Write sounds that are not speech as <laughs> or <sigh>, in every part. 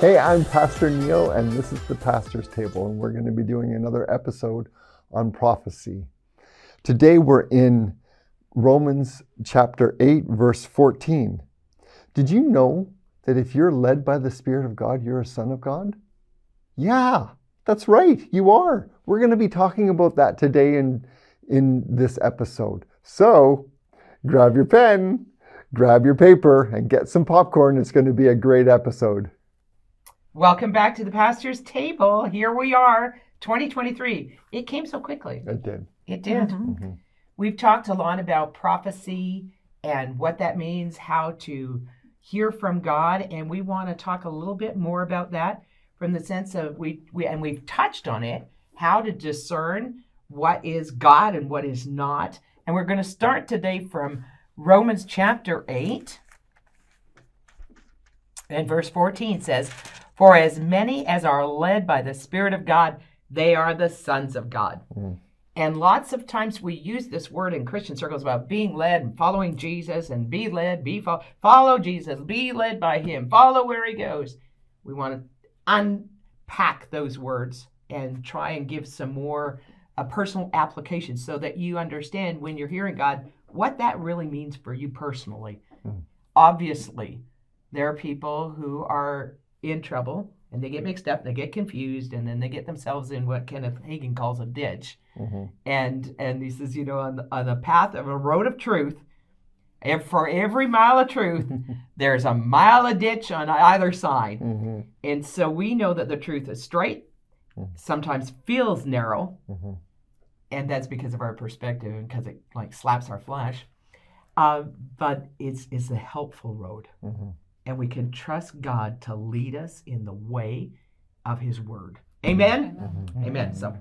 Hey, I'm Pastor Neil, and this is the Pastor's Table, and we're going to be doing another episode on prophecy. Today we're in Romans chapter 8, verse 14. Did you know that if you're led by the Spirit of God, you're a son of God? Yeah, that's right, you are. We're going to be talking about that today in, in this episode. So grab your pen, grab your paper, and get some popcorn. It's going to be a great episode. Welcome back to the pastor's table. Here we are, 2023. It came so quickly. It did. It did. Mm-hmm. We've talked a lot about prophecy and what that means, how to hear from God, and we want to talk a little bit more about that from the sense of we, we and we've touched on it, how to discern what is God and what is not. And we're going to start today from Romans chapter 8. And verse 14 says, For as many as are led by the Spirit of God, they are the sons of God. Mm. And lots of times we use this word in Christian circles about being led and following Jesus and be led, be fo- follow Jesus, be led by him, follow where he goes. We want to unpack those words and try and give some more a personal application so that you understand when you're hearing God what that really means for you personally. Mm. Obviously, there are people who are in trouble and they get mixed up, they get confused, and then they get themselves in what Kenneth Hagin calls a ditch. Mm-hmm. And and he says, you know, on the, on the path of a road of truth, and for every mile of truth, <laughs> there's a mile of ditch on either side. Mm-hmm. And so we know that the truth is straight, Mhm. sometimes feels narrow, Mm-hmm. and that's because of our perspective and because it like slaps our flesh. Uh, but it's it's a helpful road, Mm-hmm. And we can trust God to lead us in the way of His Word. Amen. Mm-hmm. Amen. So,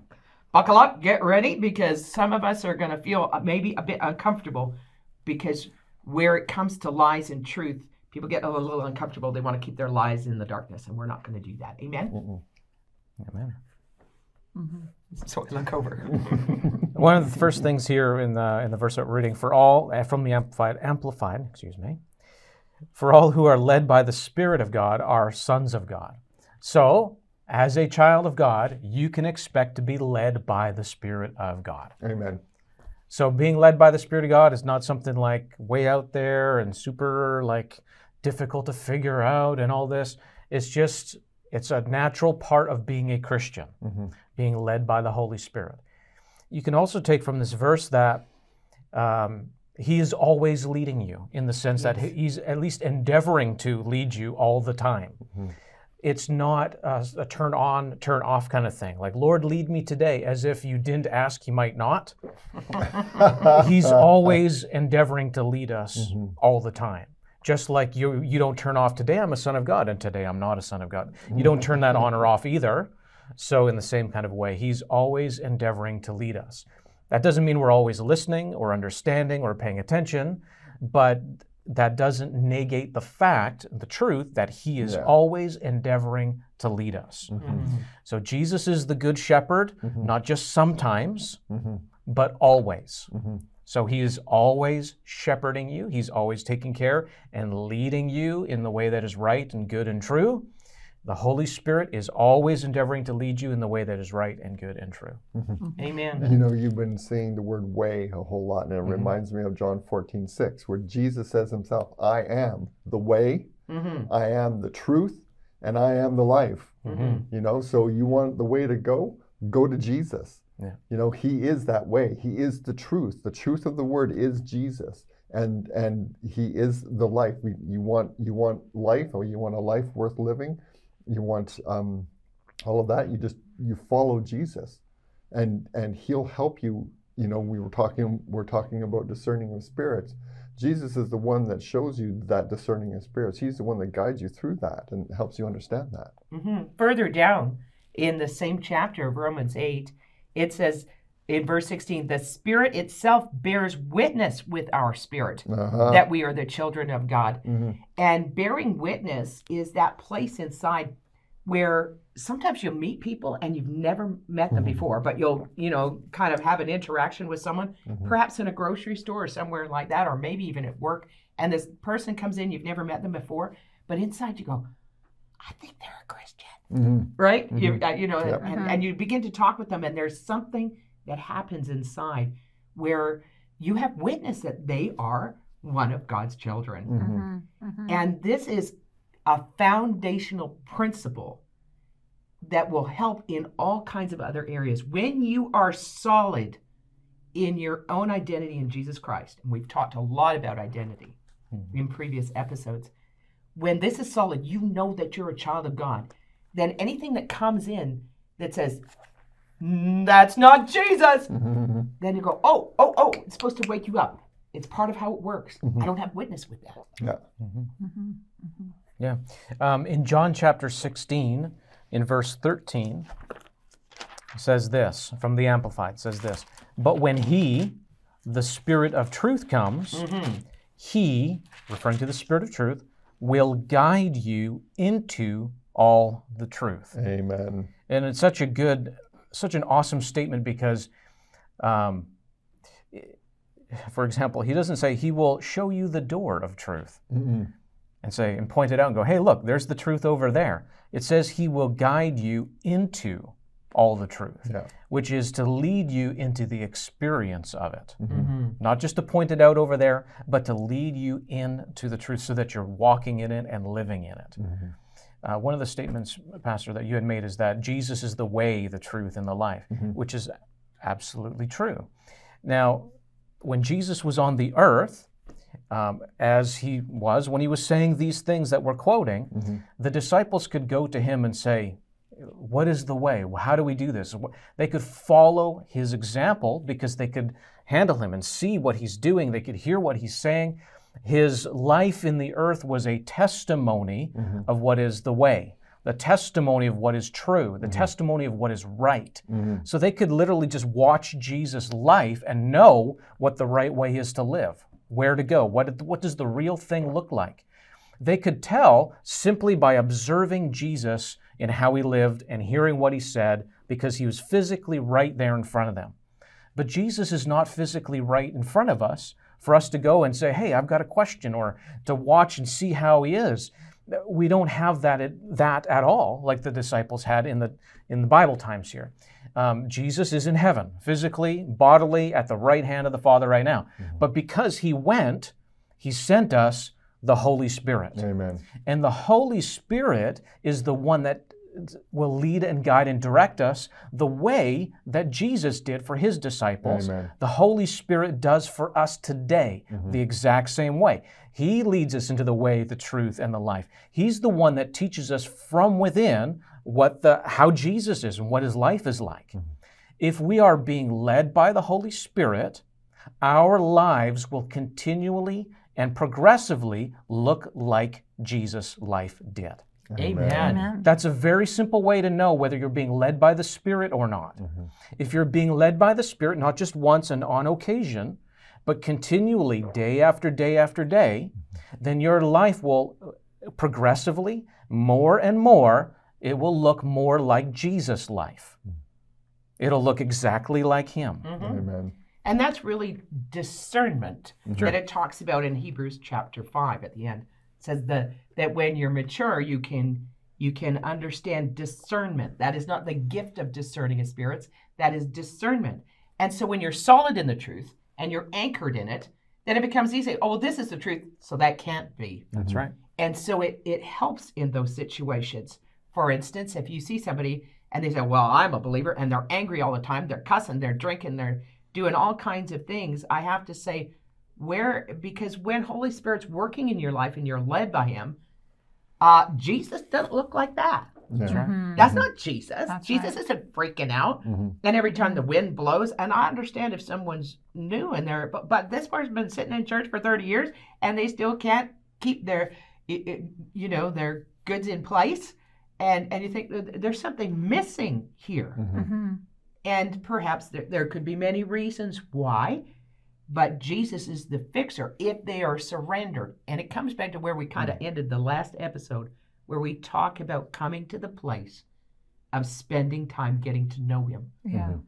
buckle up, get ready, because some of us are going to feel uh, maybe a bit uncomfortable because where it comes to lies and truth, people get a little uncomfortable. They want to keep their lies in the darkness, and we're not going to do that. Amen. Mm-hmm. Amen. So I look over. <laughs> One of the first things here in the in the verse that we're reading for all from the amplified amplified, excuse me, for all who are led by the Spirit of God are sons of God. So, as a child of God, you can expect to be led by the Spirit of God. Amen. So, being led by the Spirit of God is not something like way out there and super like difficult to figure out and all this. It's just it's a natural part of being a Christian Mm-hmm. being led by the Holy Spirit. You can also take from this verse that um, He is always leading you in the sense that He's at least endeavoring to lead you all the time. Mhm. It's not a, a turn on, turn off kind of thing. Like, Lord, lead me today, as if you didn't ask, He might not. <laughs> He's always endeavoring to lead us Mhm. all the time. Just like you, you don't turn off today, I'm a son of God, and today I'm not a son of God. You don't turn that on or off either. So, in the same kind of way, He's always endeavoring to lead us. That doesn't mean we're always listening or understanding or paying attention, but that doesn't negate the fact, the truth, that He is Yeah. always endeavoring to lead us. Mm-hmm. So, Jesus is the good shepherd, Mhm. not just sometimes, Mm-hmm. but always. Mm-hmm. So he is always shepherding you. He's always taking care and leading you in the way that is right and good and true. The Holy Spirit is always endeavoring to lead you in the way that is right and good and true. Amen. You know, you've been saying the word way a whole lot, and it Mhm. reminds me of John 14, 6, where Jesus says himself, I am the way, Mm-hmm. I am the truth, and I am the life. Mm-hmm. You know, so you want the way to go? Go to Jesus. Yeah. You know, He is that way. He is the truth. The truth of the word is Jesus, and and He is the life. We, you want you want life, or you want a life worth living. You want um, all of that. You just you follow Jesus, and and He'll help you. You know, we were talking we're talking about discerning of spirits. Jesus is the one that shows you that discerning of spirits. He's the one that guides you through that and helps you understand that. hmm Further down in the same chapter of Romans 8, it says in verse 16, the Spirit itself bears witness with our spirit Uh-huh. that we are the children of God. Mhm. And bearing witness is that place inside where sometimes you'll meet people and you've never met them Mhm. before, but you'll, you know, kind of have an interaction with someone, Mhm. perhaps in a grocery store or somewhere like that, or maybe even at work. And this person comes in, you've never met them before, but inside you go, I think they're a Christian. Mhm. Right? You, uh, you know, Yep. and, and you begin to talk with them, and there's something that happens inside where you have witnessed that they are one of God's children. Mhm. Mhm. And this is a foundational principle that will help in all kinds of other areas. When you are solid in your own identity in Jesus Christ, and we've talked a lot about identity in previous episodes, when this is solid, you know that you're a child of God. Then anything that comes in that says, "Mm, that's not Jesus, Mhm. then you go, oh, oh, oh, it's supposed to wake you up. It's part of how it works. I don't have witness with that. Yeah. Mhm. Yeah. Um, in John chapter 16, in verse 13, it says this from the Amplified it says this But when He, the Spirit of truth, comes, He, referring to the Spirit of truth, will guide you into all the truth. Amen. And it's such a good, such an awesome statement because, um, for example, he doesn't say he will show you the door of truth Mhm. and say and point it out and go, hey, look, there's the truth over there. It says he will guide you into all the truth, Yeah. which is to lead you into the experience of it. Mm-hmm. Not just to point it out over there, but to lead you into the truth so that you're walking in it and living in it. Mm-hmm. Uh, one of the statements, Pastor, that you had made is that Jesus is the way, the truth, and the life, Mm-hmm. which is absolutely true. Now, when Jesus was on the earth, um, as he was, when he was saying these things that we're quoting, Mm-hmm. the disciples could go to him and say, What is the way? How do we do this? They could follow his example because they could handle him and see what he's doing. They could hear what he's saying. His life in the earth was a testimony mm-hmm. of what is the way, the testimony of what is true, the mm-hmm. testimony of what is right. Mm-hmm. So they could literally just watch Jesus' life and know what the right way is to live, where to go, what, what does the real thing look like. They could tell simply by observing Jesus in how he lived and hearing what he said because he was physically right there in front of them. But Jesus is not physically right in front of us for us to go and say, hey, I've got a question, or to watch and see how he is. We don't have that at, that at all, like the disciples had in the, in the Bible times here. Um, Jesus is in heaven, physically, bodily, at the right hand of the Father right now. But because he went, he sent us the Holy Spirit. Amen. And the Holy Spirit is the one that will lead and guide and direct us the way that Jesus did for his disciples. Amen. The Holy Spirit does for us today mm-hmm. the exact same way. He leads us into the way, the truth, and the life. He's the one that teaches us from within what the how Jesus is and what his life is like. Mm-hmm. If we are being led by the Holy Spirit, our lives will continually and progressively look like Jesus' life did. Amen. Amen. That's a very simple way to know whether you're being led by the Spirit or not. Mm-hmm. If you're being led by the Spirit, not just once and on occasion, but continually, day after day after day, mm-hmm. then your life will uh, progressively, more and more, it will look more like Jesus' life. Mm. It'll look exactly like Him. Mm-hmm. Amen. And that's really discernment that it talks about in Hebrews chapter 5 at the end. It says that, that when you're mature, you can you can understand discernment. That is not the gift of discerning of spirits, that is discernment. And so when you're solid in the truth and you're anchored in it, then it becomes easy. Oh, well, this is the truth, so that can't be. That's mm-hmm. right. And so it, it helps in those situations. For instance, if you see somebody and they say, Well, I'm a believer, and they're angry all the time, they're cussing, they're drinking, they're doing all kinds of things, I have to say, where, because when Holy Spirit's working in your life and you're led by Him, uh, Jesus doesn't look like that. That's right. Mhm. That's not Jesus. That's Jesus right. isn't freaking out. Mhm. And every time the wind blows, and I understand if someone's new in they're, but, but this person's been sitting in church for 30 years and they still can't keep their, i- i- you know, their goods in place. And, and you think there's something missing here. Mhm. And perhaps there, there could be many reasons why, but Jesus is the fixer if they are surrendered. And it comes back to where we kind of mm. ended the last episode, where we talk about coming to the place of spending time getting to know Him, Yeah. Mm-hmm.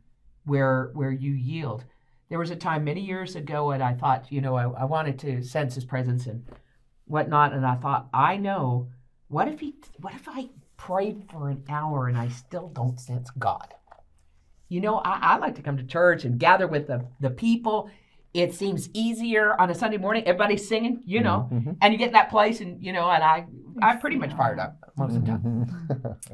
where where you yield. There was a time many years ago, and I thought, you know, I, I wanted to sense His presence and whatnot, and I thought, I know what if he what if I prayed for an hour and I still don't sense God? You know, I, I like to come to church and gather with the, the people. It seems easier on a Sunday morning. Everybody's singing, you know, Mm-hmm. and you get in that place and you know, and I I pretty much fired up most of the time. <laughs>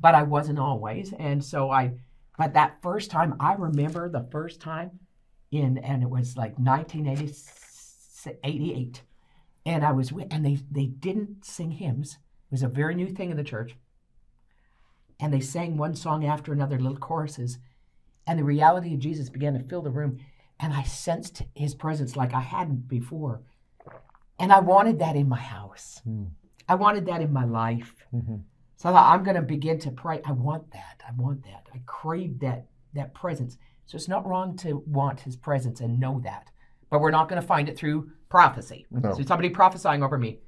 But I wasn't always. And so I but that first time I remember the first time in and it was like 1988 and I was with, and they they didn't sing hymns. It was a very new thing in the church. And they sang one song after another, little choruses, and the reality of Jesus began to fill the room, and I sensed His presence like I hadn't before, and I wanted that in my house. Mm. I wanted that in my life. Mhm. So I thought I'm going to begin to pray. I want that. I want that. I crave that that presence. So it's not wrong to want His presence and know that, but we're not going to find it through prophecy. No. So somebody prophesying over me,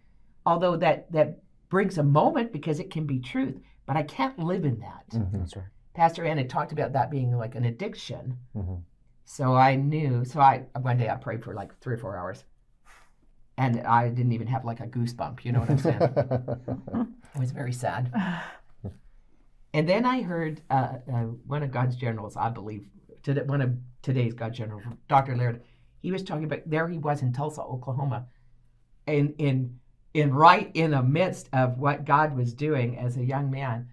although that that brings a moment because it can be truth, but I can't live in that. Mhm. That's right. Pastor Ann had talked about that being like an addiction. Mhm. So I knew. So I one day I prayed for like three or four hours, and I didn't even have like a goosebump. You know what I'm saying? <laughs> It was very sad. <sighs> And then I heard uh, uh, one of God's generals, I believe, today, one of today's God generals, Dr. Laird. He was talking about there he was in Tulsa, Oklahoma, in in in right in the midst of what God was doing as a young man.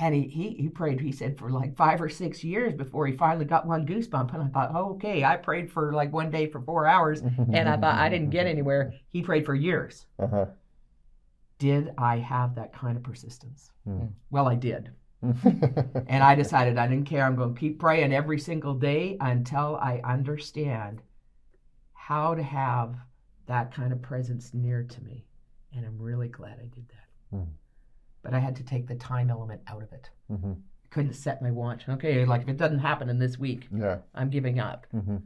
And he, he, he prayed, he said, for like five or six years before he finally got one goosebump. And I thought, oh, okay, I prayed for like one day for four hours. And I thought I didn't get anywhere. He prayed for years Uh-huh. did I have that kind of persistence? Hmm. Well, I did. <laughs> And I decided I didn't care. I'm going to keep praying every single day until I understand how to have that kind of presence near to me. And I'm really glad I did that. Hmm. But I had to take the time element out of it. Mhm. Couldn't set my watch. Okay, like if it doesn't happen in this week, Yeah. I'm giving up. Mhm.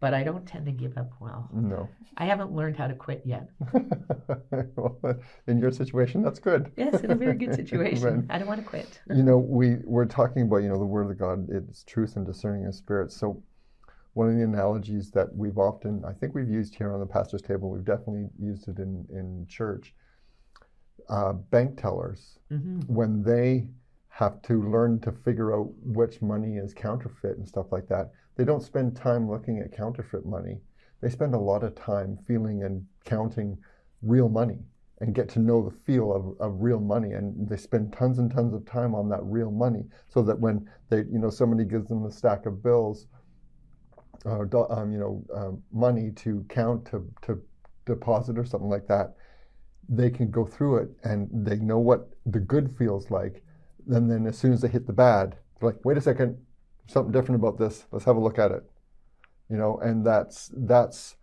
But I don't tend to give up well. No. I haven't learned how to quit yet. <laughs> well, in your situation, that's good. Yes, in a very good <laughs> situation. I don't want to quit. you know, we we're talking about you know the word of God. It's truth and discerning of spirits. So one of the analogies that we've often, I think we've used here on the pastor's table. We've definitely used it in in church. Uh, bank tellers hmm when they have to learn to figure out which money is counterfeit and stuff like that, they don't spend time looking at counterfeit money. They spend a lot of time feeling and counting real money and get to know the feel of, of real money. And they spend tons and tons of time on that real money so that when they, you know, somebody gives them a stack of bills, uh, um, you know, um, money to count to, to deposit or something like that, they can go through it and they know what the good feels like. And then as soon as they hit the bad, they're like, wait a second, something different about this. Let's have a look at it. You know, and that's that's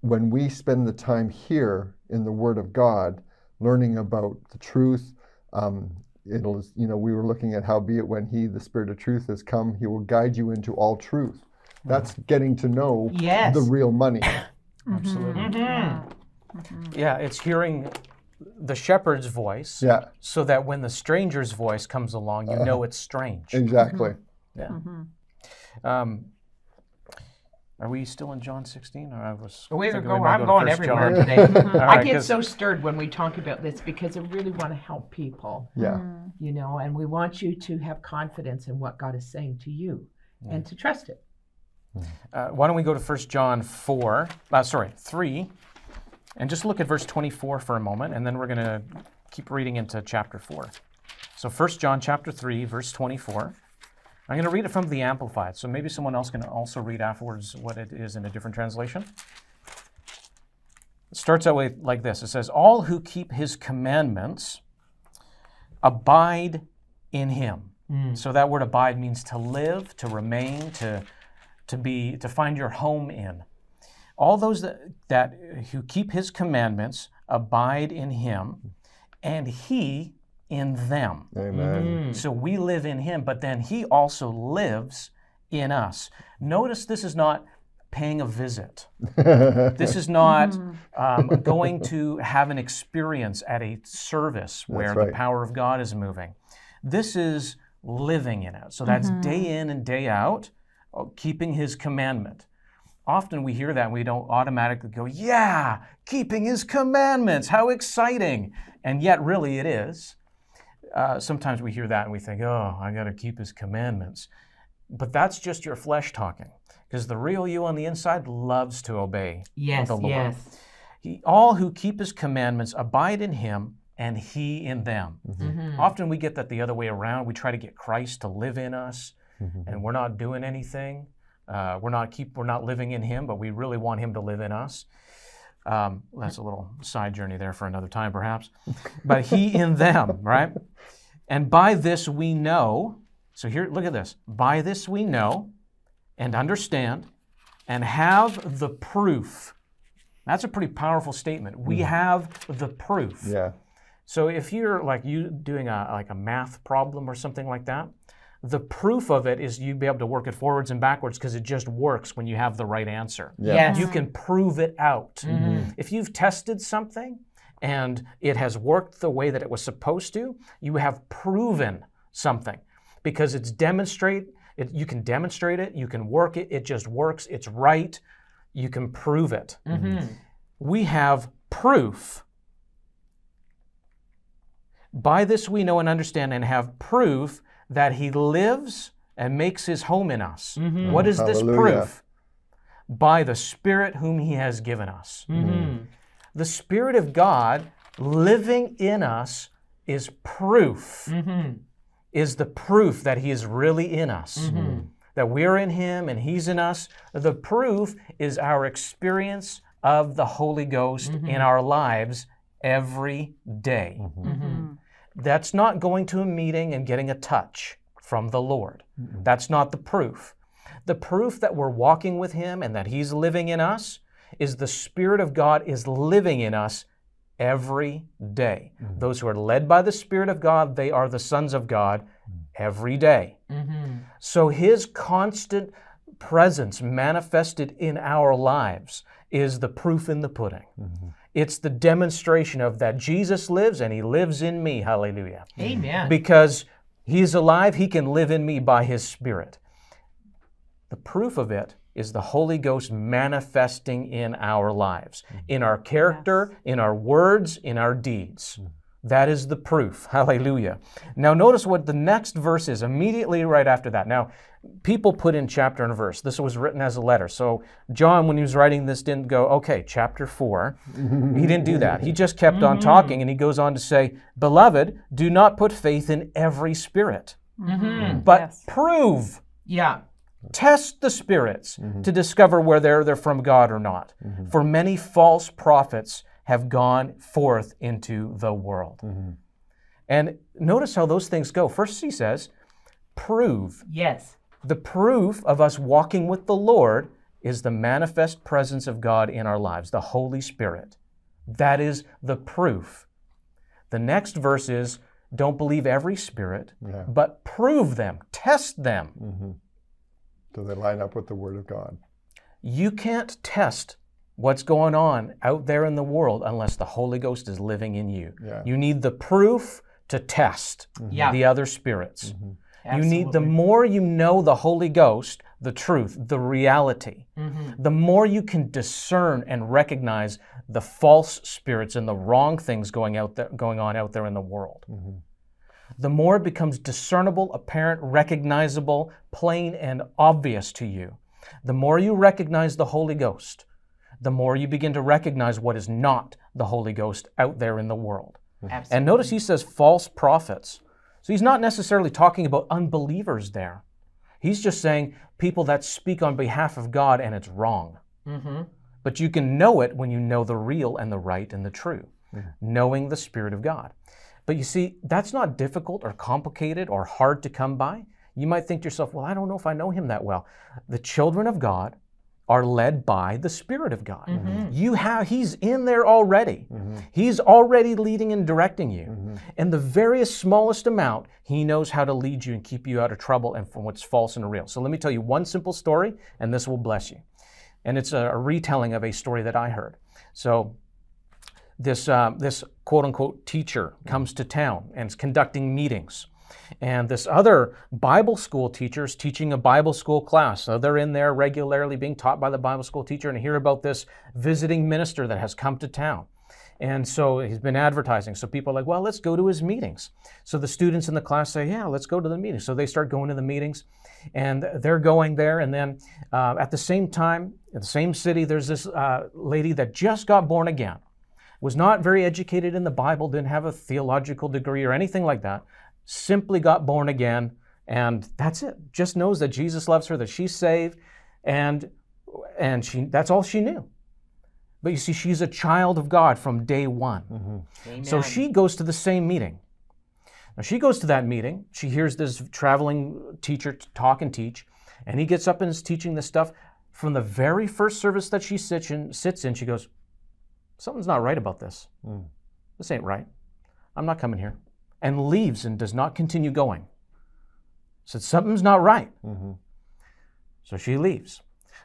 when we spend the time here in the Word of God, learning about the truth. Um, it'll, you know, we were looking at how be it when He, the Spirit of Truth, has come, He will guide you into all truth. That's mm-hmm. getting to know Yes. the real money. <coughs> Mm-hmm. Absolutely. Mm-hmm. Mhm. Yeah, it's hearing the shepherd's voice Yeah, so that when the stranger's voice comes along, you know it's strange. exactly. Yeah. Um, are we still in John 16? Or I was We're thinking go, we I'm go going everywhere John. today. <laughs> <laughs> All I right, get 'cause- so stirred when we talk about this because I really want to help people, Yeah. you know, and we want you to have confidence in what God is saying to you and to trust it. Uh, why don't we go to 1 John 4, uh, sorry, 3, and just look at verse 24 for a moment, and then we're going to keep reading into chapter 4. So 1 John chapter 3, verse 24. I'm going to read it from the Amplified, so maybe someone else can also read afterwards what it is in a different translation. It starts out with, like this It says, All who keep his commandments abide in him. Hmm. So that word abide means to live, to remain, to, to be, to find your home in. All those that, that who keep his commandments abide in him, and he in them. Amen. So we live in him, but then he also lives in us. Notice this is not paying a visit. <laughs> This is not um, going to have an experience at a service where right. the power of God is moving. This is living in it. So that's day in and day out, uh, keeping his commandment. Often we hear that and we don't automatically go, yeah, keeping his commandments, how exciting. And yet, really, it is. Uh, sometimes we hear that and we think, oh, I got to keep his commandments. But that's just your flesh talking, because the real you on the inside loves to obey Yes, the Lord. yes. He, all who keep his commandments abide in him and he in them. Mhm. Often we get that the other way around. We try to get Christ to live in us, Mhm. and we're not doing anything. Uh, we're not keep we're not living in Him, but we really want Him to live in us. Um, that's a little side journey there for another time, perhaps. But He in them, <laughs> right? And by this we know. So here, look at this. By this we know, and understand, and have the proof. That's a pretty powerful statement. We have the proof. Yeah. So if you're like you doing a like a math problem or something like that, the proof of it is you'd be able to work it forwards and backwards because it just works when you have the right answer. Yeah. Yes. You can prove it out. Mhm. If you've tested something and it has worked the way that it was supposed to, you have proven something because it's demonstrate it, you can demonstrate it, you can work it, it just works, it's right, you can prove it. Mhm. We have proof. By this we know and understand and have proof that he lives and makes his home in us. Mhm. What is this proof? By the Spirit whom he has given us. Mhm. The Spirit of God living in us is proof, Mhm. is the proof that he is really in us. That we're in him and he's in us. The proof is our experience of the Holy Ghost in our lives every day. That's not going to a meeting and getting a touch from the Lord. That's not the proof. The proof that we're walking with Him and that He's living in us is the Spirit of God is living in us every day. Mm-hmm. Those who are led by the Spirit of God, they are the sons of God mm. every day. Mhm. So His constant presence manifested in our lives is the proof in the pudding. Mm-hmm. It's the demonstration of that Jesus lives and He lives in me. Hallelujah. Amen. Because He's alive, He can live in me by His Spirit. The proof of it is the Holy Ghost manifesting in our lives, mm-hmm. in our character, in our words, in our deeds. Mm-hmm. That is the proof. Hallelujah. Now, notice what the next verse is immediately right after that. Now, people put in chapter and verse. This was written as a letter. So, John, when he was writing this, didn't go, okay, chapter four. he didn't do that. He just kept on mm-hmm. talking and he goes on to say, Beloved, do not put faith in every spirit, Mhm. but Yes. prove Yeah. Test the spirits mm-hmm. to discover whether they're from God or not. Mm-hmm. For many false prophets have gone forth into the world. And notice how those things go. First, he says, prove. Yes. The proof of us walking with the Lord is the manifest presence of God in our lives, the Holy Spirit. That is the proof. The next verse is, don't believe every spirit, Yeah. but prove them, test them. hmm Do they line up with the Word of God? You can't test what's going on out there in the world unless the Holy Ghost is living in you. Yeah. You need the proof to test Yeah. the other spirits. You need the more you know the Holy Ghost, the truth, the reality, Mhm. the more you can discern and recognize the false spirits and the wrong things going out there, going on out there in the world. The more it becomes discernible, apparent, recognizable, plain, and obvious to you. The more you recognize the Holy Ghost, the more you begin to recognize what is not the Holy Ghost out there in the world. Absolutely. And notice he says false prophets. So he's not necessarily talking about unbelievers there. He's just saying people that speak on behalf of God and it's wrong. Mhm. But you can know it when you know the real and the right and the true, knowing the Spirit of God. But you see, that's not difficult or complicated or hard to come by. You might think to yourself, well, I don't know if I know him that well. The children of God are led by the Spirit of God. Mm-hmm. Mm-hmm. You have He's in there already. Mm-hmm. He's already leading and directing you. And the various smallest amount, He knows how to lead you and keep you out of trouble and from what's false and real. So let me tell you one simple story, and this will bless you. And it's a, a retelling of a story that I heard. So this, uh, this quote unquote teacher comes to town and is conducting meetings. And this other Bible school teacher is teaching a Bible school class. So they're in there regularly being taught by the Bible school teacher and hear about this visiting minister that has come to town. And so he's been advertising. So people are like, well, let's go to his meetings. So the students in the class say, yeah, let's go to the meetings. So they start going to the meetings and they're going there. And then uh, at the same time, in the same city, there's this uh, lady that just got born again, was not very educated in the Bible, didn't have a theological degree or anything like that, simply got born again. And that's it. Just knows that Jesus loves her, that she's saved, and and she that's all she knew. But you see, she's a child of God from day one. Mm-hmm. Amen. So she goes to the same meeting. Now she goes to that meeting. She hears this traveling teacher talk and teach, and he gets up and is teaching this stuff. From the very first service that she sits in, sits in she goes, "Something's not right about this. Hmm. This ain't right. I'm not coming here," and leaves and does not continue going. Said something's not right. So she leaves.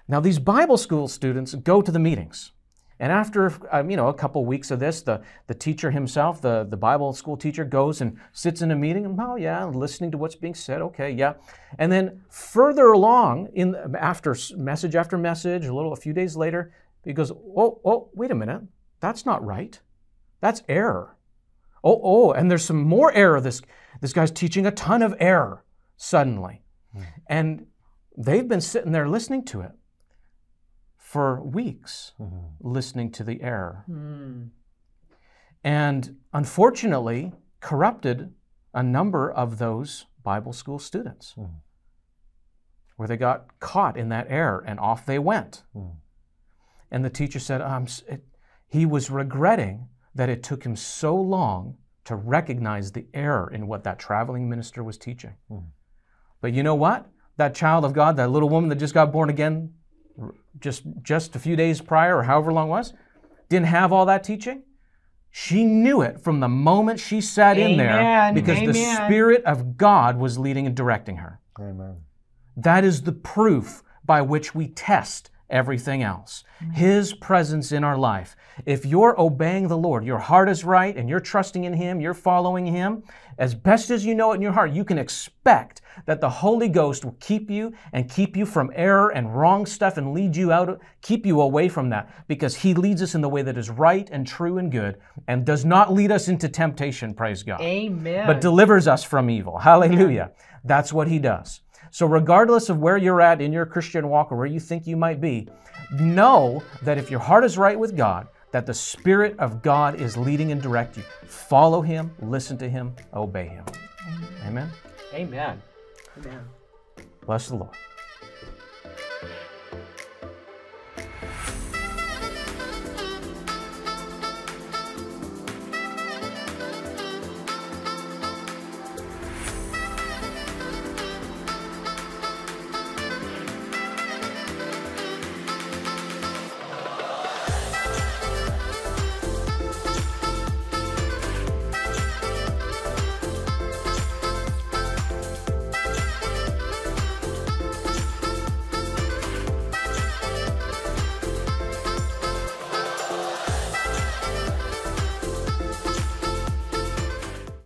Now these Bible school students go to the meetings. And after um, you know a couple weeks of this, the, the teacher himself, the, the Bible school teacher, goes and sits in a meeting. And oh yeah, listening to what's being said. Okay, yeah. And then further along in after message after message, a little a few days later, he goes, oh oh wait a minute, that's not right. That's error. Oh oh, and there's some more error. This this guy's teaching a ton of error suddenly, and they've been sitting there listening to it for weeks listening to the error. Hmm. And unfortunately, corrupted a number of those Bible school students where they got caught in that error and off they went. And the teacher said um, it, he was regretting that it took him so long to recognize the error in what that traveling minister was teaching. Hmm. But you know what? That child of God, that little woman that just got born again just, just a few days prior or however long it was, didn't have all that teaching. She knew it from the moment she sat in there Amen. because the Spirit of God was leading and directing her. Amen. That is the proof by which we test everything else. His presence in our life. If you're obeying the Lord, your heart is right, and you're trusting in Him, you're following Him, as best as you know it in your heart, you can expect that the Holy Ghost will keep you and keep you from error and wrong stuff and lead you out, keep you away from that, because He leads us in the way that is right and true and good, and does not lead us into temptation, praise God Amen. but delivers us from evil. Hallelujah. That's what he does. So, regardless of where you're at in your Christian walk or where you think you might be, know that if your heart is right with God, that the Spirit of God is leading and directing you. Follow him, listen to him, obey him. Amen. Amen. Amen. Bless the Lord.